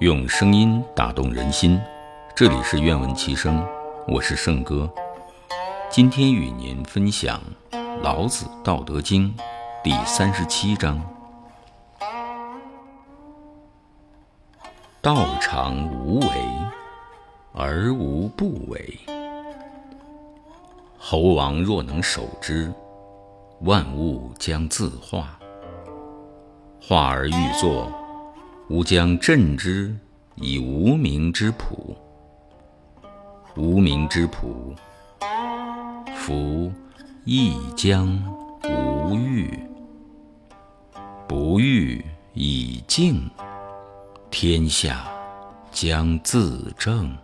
用声音打动人心，这里是愿闻其声，我是圣哥。今天与您分享《老子·道德经》第三十七章：道常无为，而无不为。猴王若能守之，万物将自化。化而欲作，吾将镇之以无名之朴。无名之朴，夫亦将无欲。不欲以静，天下将自正。